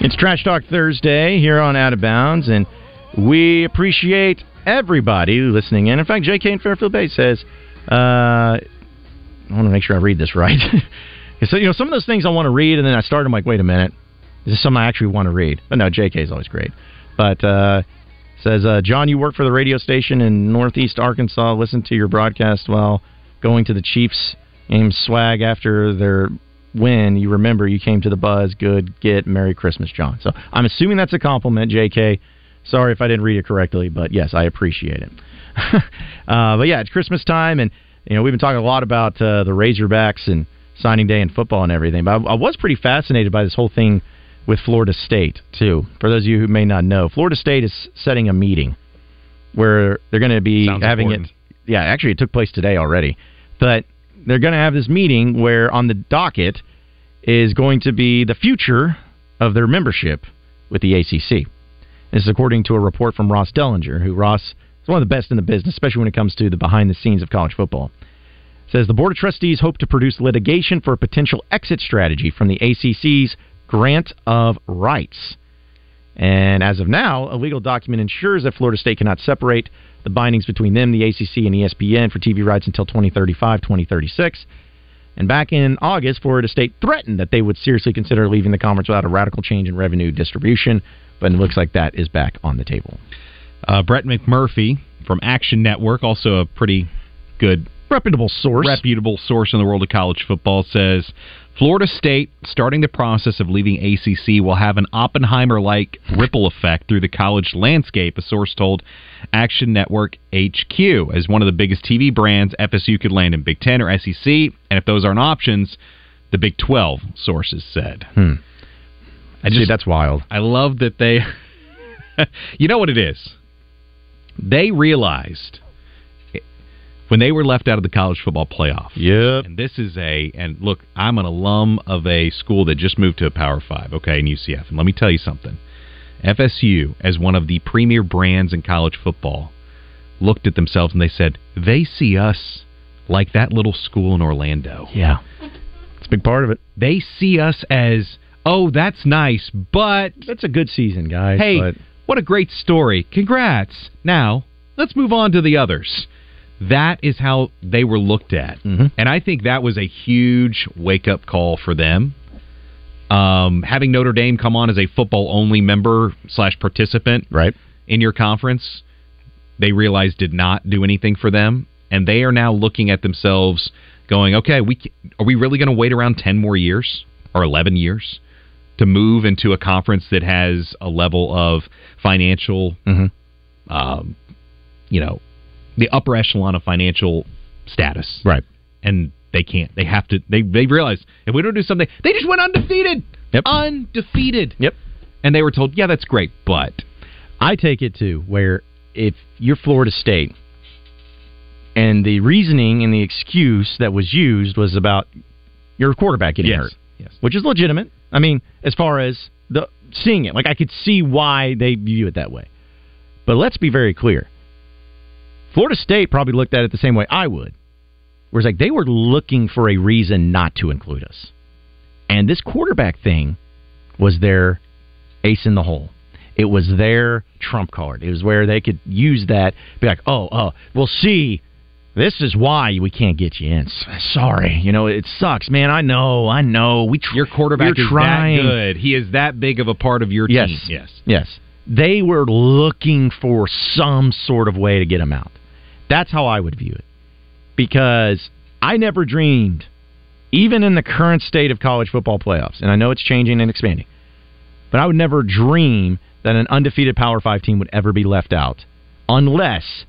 It's Trash Talk Thursday here on Out of Bounds, and we appreciate everybody listening in. In fact, J.K. in Fairfield Bay says, uh, I want to make sure I read this right. so, you know, some of those things I want to read, and then I start, I'm like, wait a minute, is this something I actually want to read? But no, J.K. is always great. But uh, says, uh, John, you work for the radio station in Northeast Arkansas. Listen to your broadcast while going to the Chiefs game swag after their win. You remember you came to the buzz. Good. Get Merry Christmas, John. So I'm assuming that's a compliment, J.K. Sorry if I didn't read it correctly, but yes, I appreciate it. uh, but yeah, it's Christmas time, and you know we've been talking a lot about uh, the Razorbacks and signing day and football and everything. But I, I was pretty fascinated by this whole thing with Florida State too. For those of you who may not know, Florida State is setting a meeting where they're going to be Sounds having important. it. Yeah, actually, it took place today already, but they're going to have this meeting where on the docket is going to be the future of their membership with the ACC. This is according to a report from Ross Dellinger, who Ross is one of the best in the business, especially when it comes to the behind the scenes of college football. Says the Board of Trustees hope to produce litigation for a potential exit strategy from the ACC's grant of rights. And as of now, a legal document ensures that Florida State cannot separate the bindings between them, the ACC, and ESPN for TV rights until 2035, 2036. And back in August, Florida State threatened that they would seriously consider leaving the conference without a radical change in revenue distribution, but it looks like that is back on the table. Uh, Brett McMurphy from Action Network, also a pretty good reputable source, reputable source in the world of college football, says Florida State starting the process of leaving ACC will have an Oppenheimer-like ripple effect through the college landscape. A source told Action Network HQ, as one of the biggest TV brands, FSU could land in Big Ten or SEC, and if those aren't options, the Big Twelve. Sources said. Hmm. I See, that's wild. I love that they. you know what it is? They realized when they were left out of the college football playoff. Yep. And this is a and look, I'm an alum of a school that just moved to a Power Five. Okay, in UCF. And let me tell you something. FSU, as one of the premier brands in college football, looked at themselves and they said they see us like that little school in Orlando. Yeah. It's a big part of it. They see us as, oh, that's nice, but that's a good season, guys. Hey, but- what a great story! Congrats. Now let's move on to the others. That is how they were looked at, Mm-hmm. and I think that was a huge wake up call for them. Um, having Notre Dame come on as a football only member slash participant, right, in your conference, they realized did not do anything for them, and they are now looking at themselves, going, "Okay, we are we really going to wait around ten more years or eleven years to move into a conference that has a level of financial, um, you know, the upper echelon of financial status, right? And they can't. They have to. They they realize if we don't do something, they just went undefeated. Yep. Undefeated. Yep. And they were told, yeah, that's great, but I take it to where if you're Florida State and the reasoning and the excuse that was used was about your quarterback getting Yes. hurt, yes, which is legitimate. I mean, as far as the seeing it, like I could see why they view it that way. But let's be very clear. Florida State probably looked at it the same way I would. Where it's like they were looking for a reason not to include us. And this quarterback thing was their ace in the hole. It was their trump card. It was where they could use that, be like, oh, oh, we'll see. This is why we can't get you in. Sorry, you know it sucks, man. I know, I know. We tr- your quarterback is trying. that good. He is that big of a part of your Yes. team. Yes. Yes. They were looking for some sort of way to get him out. That's how I would view it. Because I never dreamed, even in the current state of college football playoffs, and I know it's changing and expanding, but I would never dream that an undefeated Power 5 team would ever be left out unless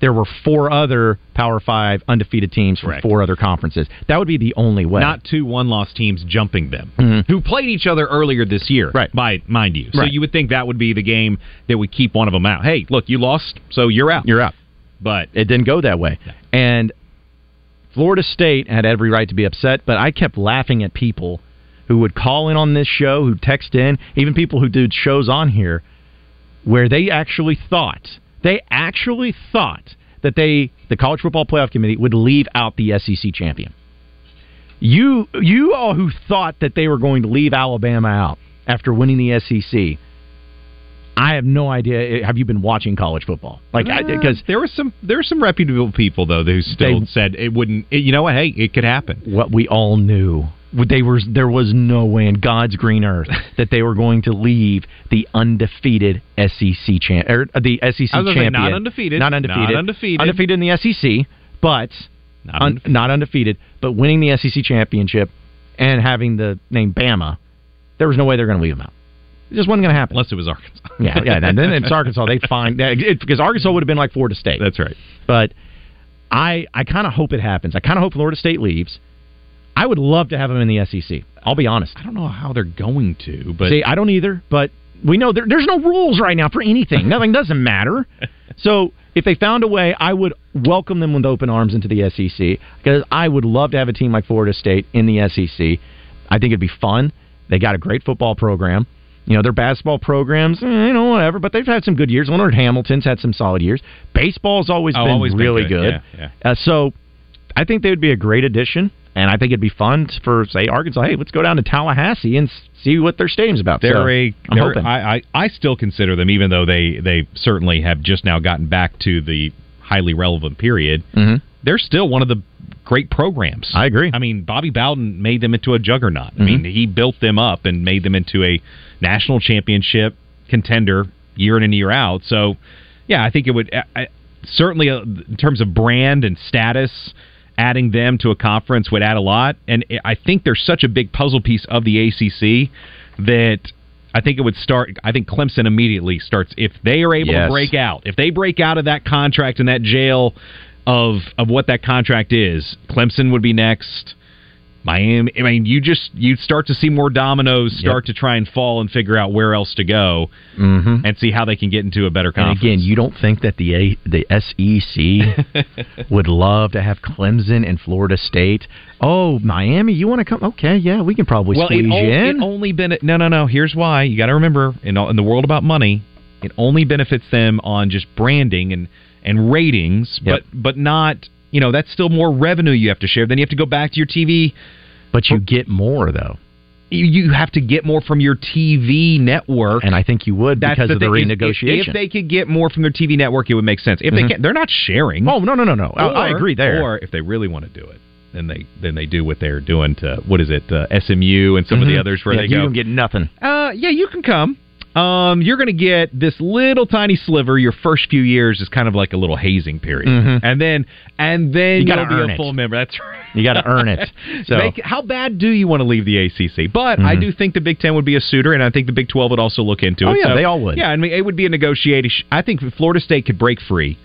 there were four other Power 5 undefeated teams from Correct. four other conferences. That would be the only way. Not two one loss teams jumping them. Mhm. Who played each other earlier this year. Right. By mind you. So Right. you would think that would be the game that would keep one of them out. Hey, look, you lost, so you're out. You're out. But it didn't go that way. And Florida State had every right to be upset, but I kept laughing at people who would call in on this show, who text in, even people who do shows on here, where they actually thought they actually thought that they the college football playoff committee would leave out the SEC champion. You you all who thought that they were going to leave Alabama out after winning the SEC. I have no idea. Have you been watching college football? Like, Uh, because there was some there were some reputable people though who still They- said it wouldn't. It, you know what? Hey, it could happen. what we all knew. They were there was no way in God's green earth that they were going to leave the undefeated SEC champ or uh, the SEC champion, not undefeated. not undefeated, Not undefeated. undefeated in the SEC, but Not un- not undefeated, but winning the SEC championship and having the name Bama. There was no way they're going to leave them out. It just wasn't going to happen. Unless it was Arkansas. yeah, yeah. And then it's Arkansas. They find it, because Arkansas would have been like Florida State. That's right. But I I kind of hope it happens. I kind of hope Florida State leaves. I would love to have them in the SEC. I'll be honest. I don't know how they're going to, but See, I don't either. But we know there, there's no rules right now for anything. Nothing doesn't matter. So if they found a way, I would welcome them with open arms into the SEC because I would love to have a team like Florida State in the SEC. I think it'd be fun. They got a great football program. You know, their basketball programs, eh, you know, whatever, but they've had some good years. Leonard Hamilton's had some solid years. Baseball's always Oh, been always been really good. good. Yeah, Uh, so I think they would be a great addition, and I think it'd be fun for, say, Arkansas. Hey, let's go down to Tallahassee and see what their stadium's about. They're So, a. I'm They're, hoping. I, I I still consider them, even though they they certainly have just now gotten back to the highly relevant period. Mhm. They're still one of the great programs. I agree. I mean, Bobby Bowden made them into a juggernaut. I Mhm. mean, he built them up and made them into a national championship contender year in and year out. So, yeah, I think it would I, I, certainly uh, in terms of brand and status. Adding them to a conference would add a lot, and I think they're such a big puzzle piece of the ACC that I think it would start. I think Clemson immediately starts if they are able Yes. to break out. If they break out of that contract and that jail of of what that contract is, Clemson would be next. Miami. I mean, you just you'd start to see more dominoes start to try and fall and figure out where else to go Mhm. and see how they can get into a better conference. And again, you don't think that the A, the SEC would love to have Clemson and Florida State? Oh, Miami, you want to come? Okay, yeah, we can probably well, squeeze it, you in. it only been no, no, no. Here's why. You got to remember in all- in the world about money, it only benefits them on just branding and and ratings, Yep. but but not. You know, that's still more revenue you have to share. Then you have to go back to your TV. but you get more though, You, you have to get more from your TV network. and I think you would That's because the of the thing, is if- renegotiation. If, they could get more from their TV network, it would make sense. If Mhm. they can't, they're not sharing. oh no, no, no, no. I, I agree there. Or if they really want to do it, then they then they do what they're doing to what is it, uh, SMU and some of the Mhm. others where Yeah, they you go. don't get nothing. Uh, yeah, you can come. Um, you're going to get this little tiny sliver. Your first few years is kind of like a little hazing period, Mhm. and then and then You will be a it. full member. That's right. You got to earn it. So Make, how bad do you want to leave the ACC? But I Mhm. do think the Big Ten would be a suitor, and I think the Big Twelve would also look into it. Oh, it. yeah, So, they all would. Yeah, I mean, it would be a negotiation. I think Florida State could break free.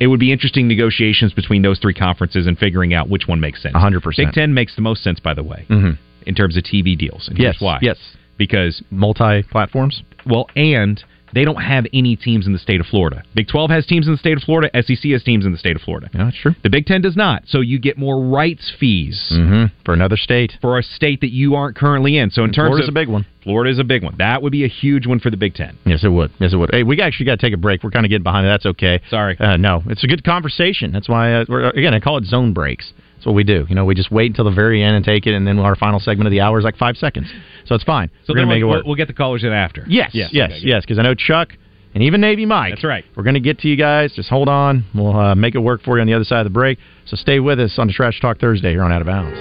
It would be interesting negotiations between those three conferences and figuring out which one makes sense. 100%. Big Ten makes the most sense, by the way, Mhm. in terms of TV deals. And yes, why. yes, Because multi platforms. well, and they don't have any teams in the state of Florida. Big 12 has teams in the state of Florida. SEC has teams in the state of Florida. Yeah, that's true. The Big 10 does not. So you get more rights fees Mm-hmm. For another state. for a state that you aren't currently in. So in terms of Florida's of a big one. Florida is a big one. That would be a huge one for the Big 10. Yes, it would. Yes, it would. Hey, we actually got to take a break. We're kind of getting behind it. That's okay. Sorry. Uh, no, it's a good conversation. That's why, uh, we're, again, I call it zone breaks. That's what we do. You know, we just wait until the very end and take it, and then our final segment of the hour is like five seconds. So it's fine. So we're then going to make it we'll, work. we'll get the callers in after. yes, yes, yes, okay, good. Because I know Chuck and even Navy Mike. That's right. We're going to get to you guys. Just hold on. We'll uh, make it work for you on the other side of the break. So stay with us on the Trash Talk Thursday here on Out of Bounds.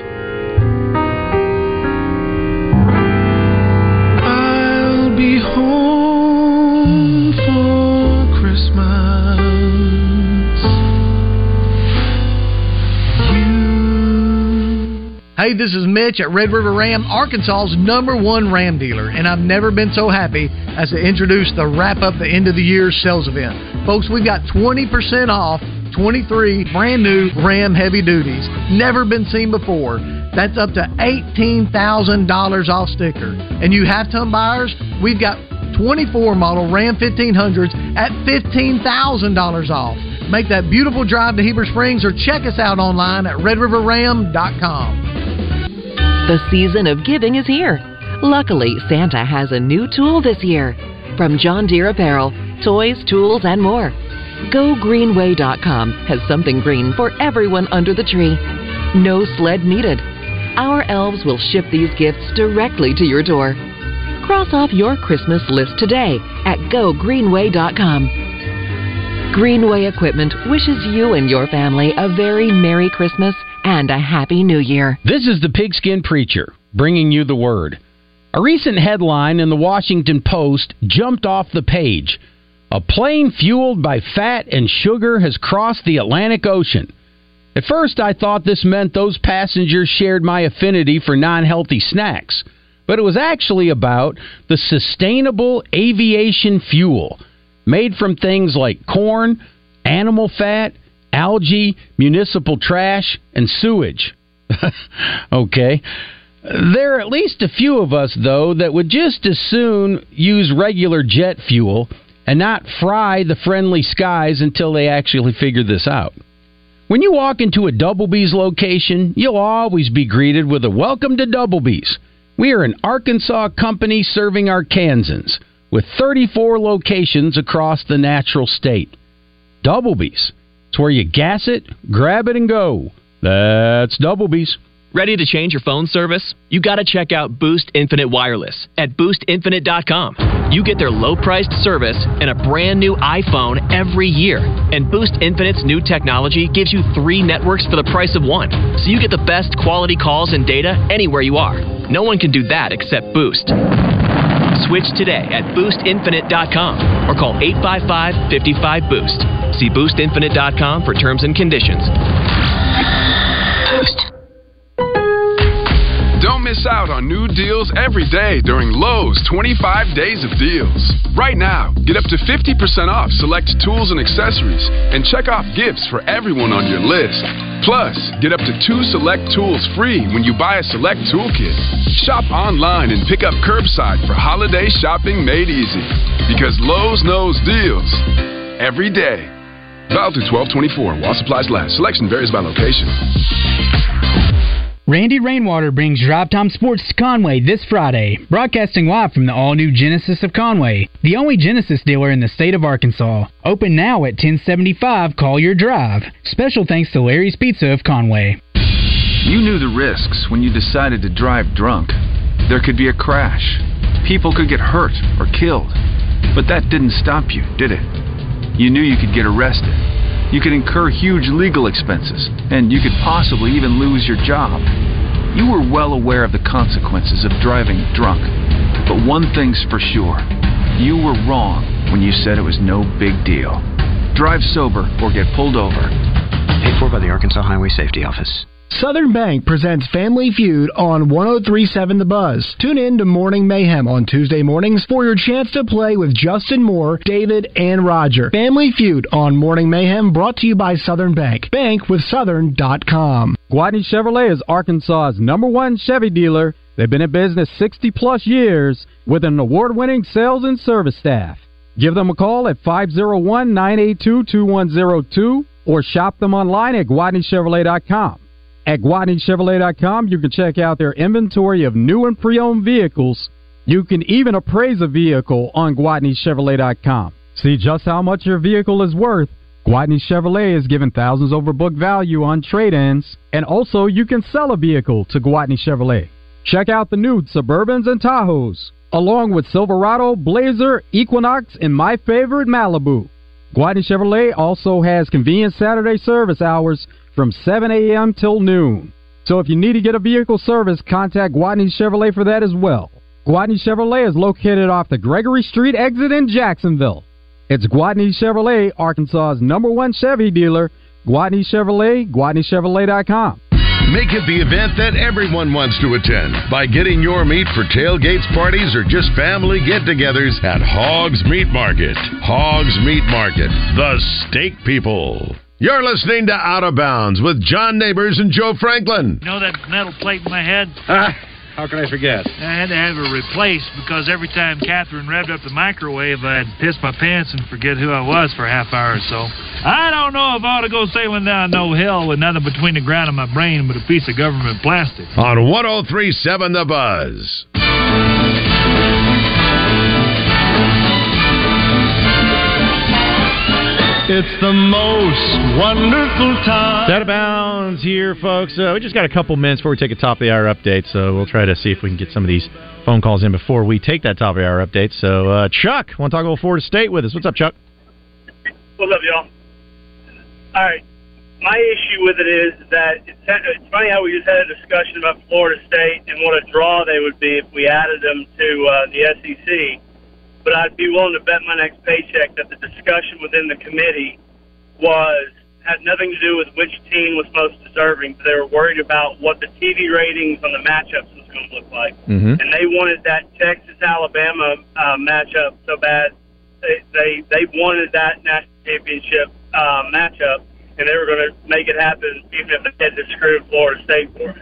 I'll be home Hey, this is Mitch at Red River Ram, Arkansas's number one Ram dealer, and I've never been so happy as to introduce the wrap up the end of the year sales event. Folks, we've got 20% off 23 brand new Ram heavy duties. Never been seen before. That's up to $18,000 off sticker. And you have ton buyers, we've got 24 model Ram 1500s at $15,000 off. Make that beautiful drive to Heber Springs or check us out online at redriverram.com. The season of giving is here. Luckily, Santa has a new tool this year. From John Deere apparel, toys, tools, and more. GoGreenway.com has something green for everyone under the tree. No sled needed. Our elves will ship these gifts directly to your door. Cross off your Christmas list today at GoGreenway.com. Greenway Equipment wishes you and your family a very Merry Christmas and a Happy New Year. This is the Pigskin Preacher, bringing you the word. A recent headline in the Washington Post jumped off the page. A plane fueled by fat and sugar has crossed the Atlantic Ocean. At first, I thought this meant those passengers shared my affinity for non healthy snacks, but it was actually about the sustainable aviation fuel made from things like corn, animal fat, algae, municipal trash, and sewage. okay. There are at least a few of us, though, that would just as soon use regular jet fuel and not fry the friendly skies until they actually figure this out. When you walk into a Double Bee's location, you'll always be greeted with a welcome to Double Bee's. We are an Arkansas company serving Arkansans with 34 locations across the natural state. Double Bee's. It's where you gas it, grab it, and go. That's Double Doublebee's. Ready to change your phone service? You got to check out Boost Infinite Wireless at boostinfinite.com. You get their low priced service and a brand new iPhone every year. And Boost Infinite's new technology gives you three networks for the price of one. So you get the best quality calls and data anywhere you are. No one can do that except Boost. Switch today at boostinfinite.com or call 855 55 Boost. See boostinfinite.com for terms and conditions. Boost. Don't miss out on new deals every day during Lowe's 25 Days of Deals. Right now, get up to 50% off select tools and accessories and check off gifts for everyone on your list. Plus, get up to two select tools free when you buy a select toolkit. Shop online and pick up curbside for holiday shopping made easy. Because Lowe's knows deals every day. Valid through 1224 while supplies last. Selection varies by location. Randy Rainwater brings Drive Time Sports to Conway this Friday, broadcasting live from the all new Genesis of Conway, the only Genesis dealer in the state of Arkansas. Open now at 1075 Collier Drive. Special thanks to Larry's Pizza of Conway. You knew the risks when you decided to drive drunk. There could be a crash. People could get hurt or killed. But that didn't stop you, did it? You knew you could get arrested. You could incur huge legal expenses, and you could possibly even lose your job. You were well aware of the consequences of driving drunk. But one thing's for sure you were wrong when you said it was no big deal. Drive sober or get pulled over. Paid for by the Arkansas Highway Safety Office. Southern Bank presents Family Feud on 1037 The Buzz. Tune in to Morning Mayhem on Tuesday mornings for your chance to play with Justin Moore, David, and Roger. Family Feud on Morning Mayhem brought to you by Southern Bank. Bank with Southern.com. Gwatney Chevrolet is Arkansas's number one Chevy dealer. They've been in business 60 plus years with an award winning sales and service staff. Give them a call at 501 982 2102 or shop them online at GwatneyChevrolet.com. At GwatneyChevrolet.com, you can check out their inventory of new and pre-owned vehicles. You can even appraise a vehicle on GwatneyChevrolet.com. See just how much your vehicle is worth. Gwatney Chevrolet is giving thousands over book value on trade-ins, and also you can sell a vehicle to Gwatney Chevrolet. Check out the new Suburbans and Tahoes, along with Silverado, Blazer, Equinox, and my favorite Malibu. Gwatney Chevrolet also has convenient Saturday service hours from 7 a.m. till noon. So if you need to get a vehicle service, contact Gwatney Chevrolet for that as well. Gwatney Chevrolet is located off the Gregory Street exit in Jacksonville. It's Gwatney Chevrolet, Arkansas's number one Chevy dealer. Gwatney Chevrolet, GwatneyChevrolet.com. Make it the event that everyone wants to attend by getting your meat for tailgates, parties, or just family get togethers at Hogs Meat Market. Hogs Meat Market, the steak people. You're listening to Out of Bounds with John Neighbors and Joe Franklin. You know that metal plate in my head? Ah, how can I forget? I had to have it replaced because every time Catherine revved up the microwave, I'd piss my pants and forget who I was for a half hour or so. I don't know if I ought to go sailing down no hill with nothing between the ground and my brain but a piece of government plastic. On 1037 The Buzz. It's the most wonderful time. Out of bounds here, folks. Uh, we just got a couple minutes before we take a top of the hour update, so we'll try to see if we can get some of these phone calls in before we take that top of the hour update. So, uh, Chuck, want to talk about Florida State with us? What's up, Chuck? What's up, y'all? All right. My issue with it is that it's, it's funny how we just had a discussion about Florida State and what a draw they would be if we added them to uh, the SEC. But I'd be willing to bet my next paycheck that the discussion within the committee was had nothing to do with which team was most deserving. But they were worried about what the TV ratings on the matchups was going to look like, Mhm. and they wanted that Texas Alabama uh, matchup so bad. They they they wanted that national championship uh, matchup, and they were going to make it happen, even if they had to screw Florida State for it.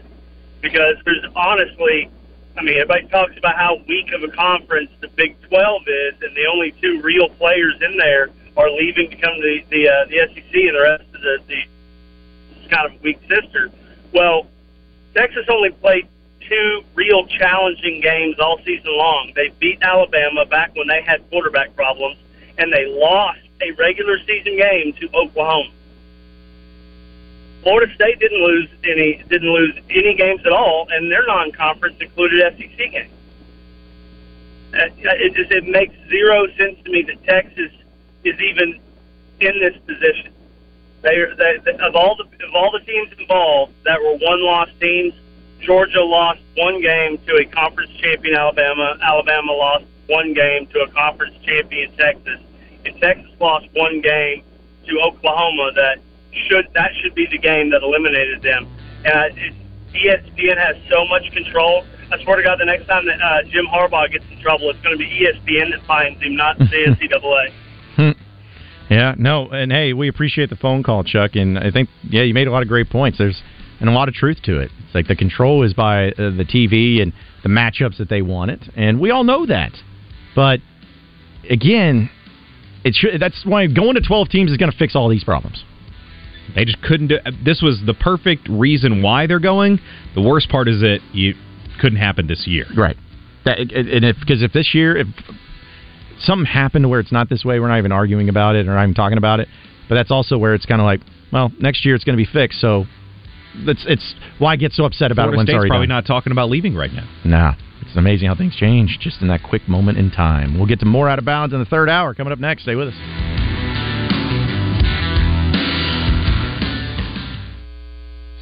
Because there's honestly, I mean, everybody talks about how weak of a conference the Big 12 is, and the only two real players in there are leaving to come to the the, uh, the SEC, and the rest of the, the kind of weak sister. Well, Texas only played two real challenging games all season long. They beat Alabama back when they had quarterback problems, and they lost a regular season game to Oklahoma. Florida State didn't lose any didn't lose any games at all, and their non-conference included SEC games. It just it makes zero sense to me that Texas is even in this position. They, they, they of all the of all the teams involved that were one-loss teams, Georgia lost one game to a conference champion Alabama. Alabama lost one game to a conference champion Texas, and Texas lost one game to Oklahoma. That should that should be the game that eliminated them. It, E ESPN has so much control. I swear to God, the next time that uh, Jim Harbaugh gets in trouble, it's going to be ESPN that finds him, not the NCAA. Yeah, no, and hey, we appreciate the phone call, Chuck. And I think, yeah, you made a lot of great points. There's and a lot of truth to it. It's like the control is by uh, the TV and the matchups that they want it, and we all know that. But again, it should, that's why going to 12 teams is going to fix all these problems. They just couldn't do. This was the perfect reason why they're going. The worst part is that you couldn't happen this year. Right. That, and if because if this year if something happened where it's not this way, we're not even arguing about it or not even talking about it. But that's also where it's kind of like, well, next year it's going to be fixed. So it's it's why I get so upset about Florida it when State's probably done. not talking about leaving right now. Nah, it's amazing how things change just in that quick moment in time. We'll get to more out of bounds in the third hour coming up next. Stay with us.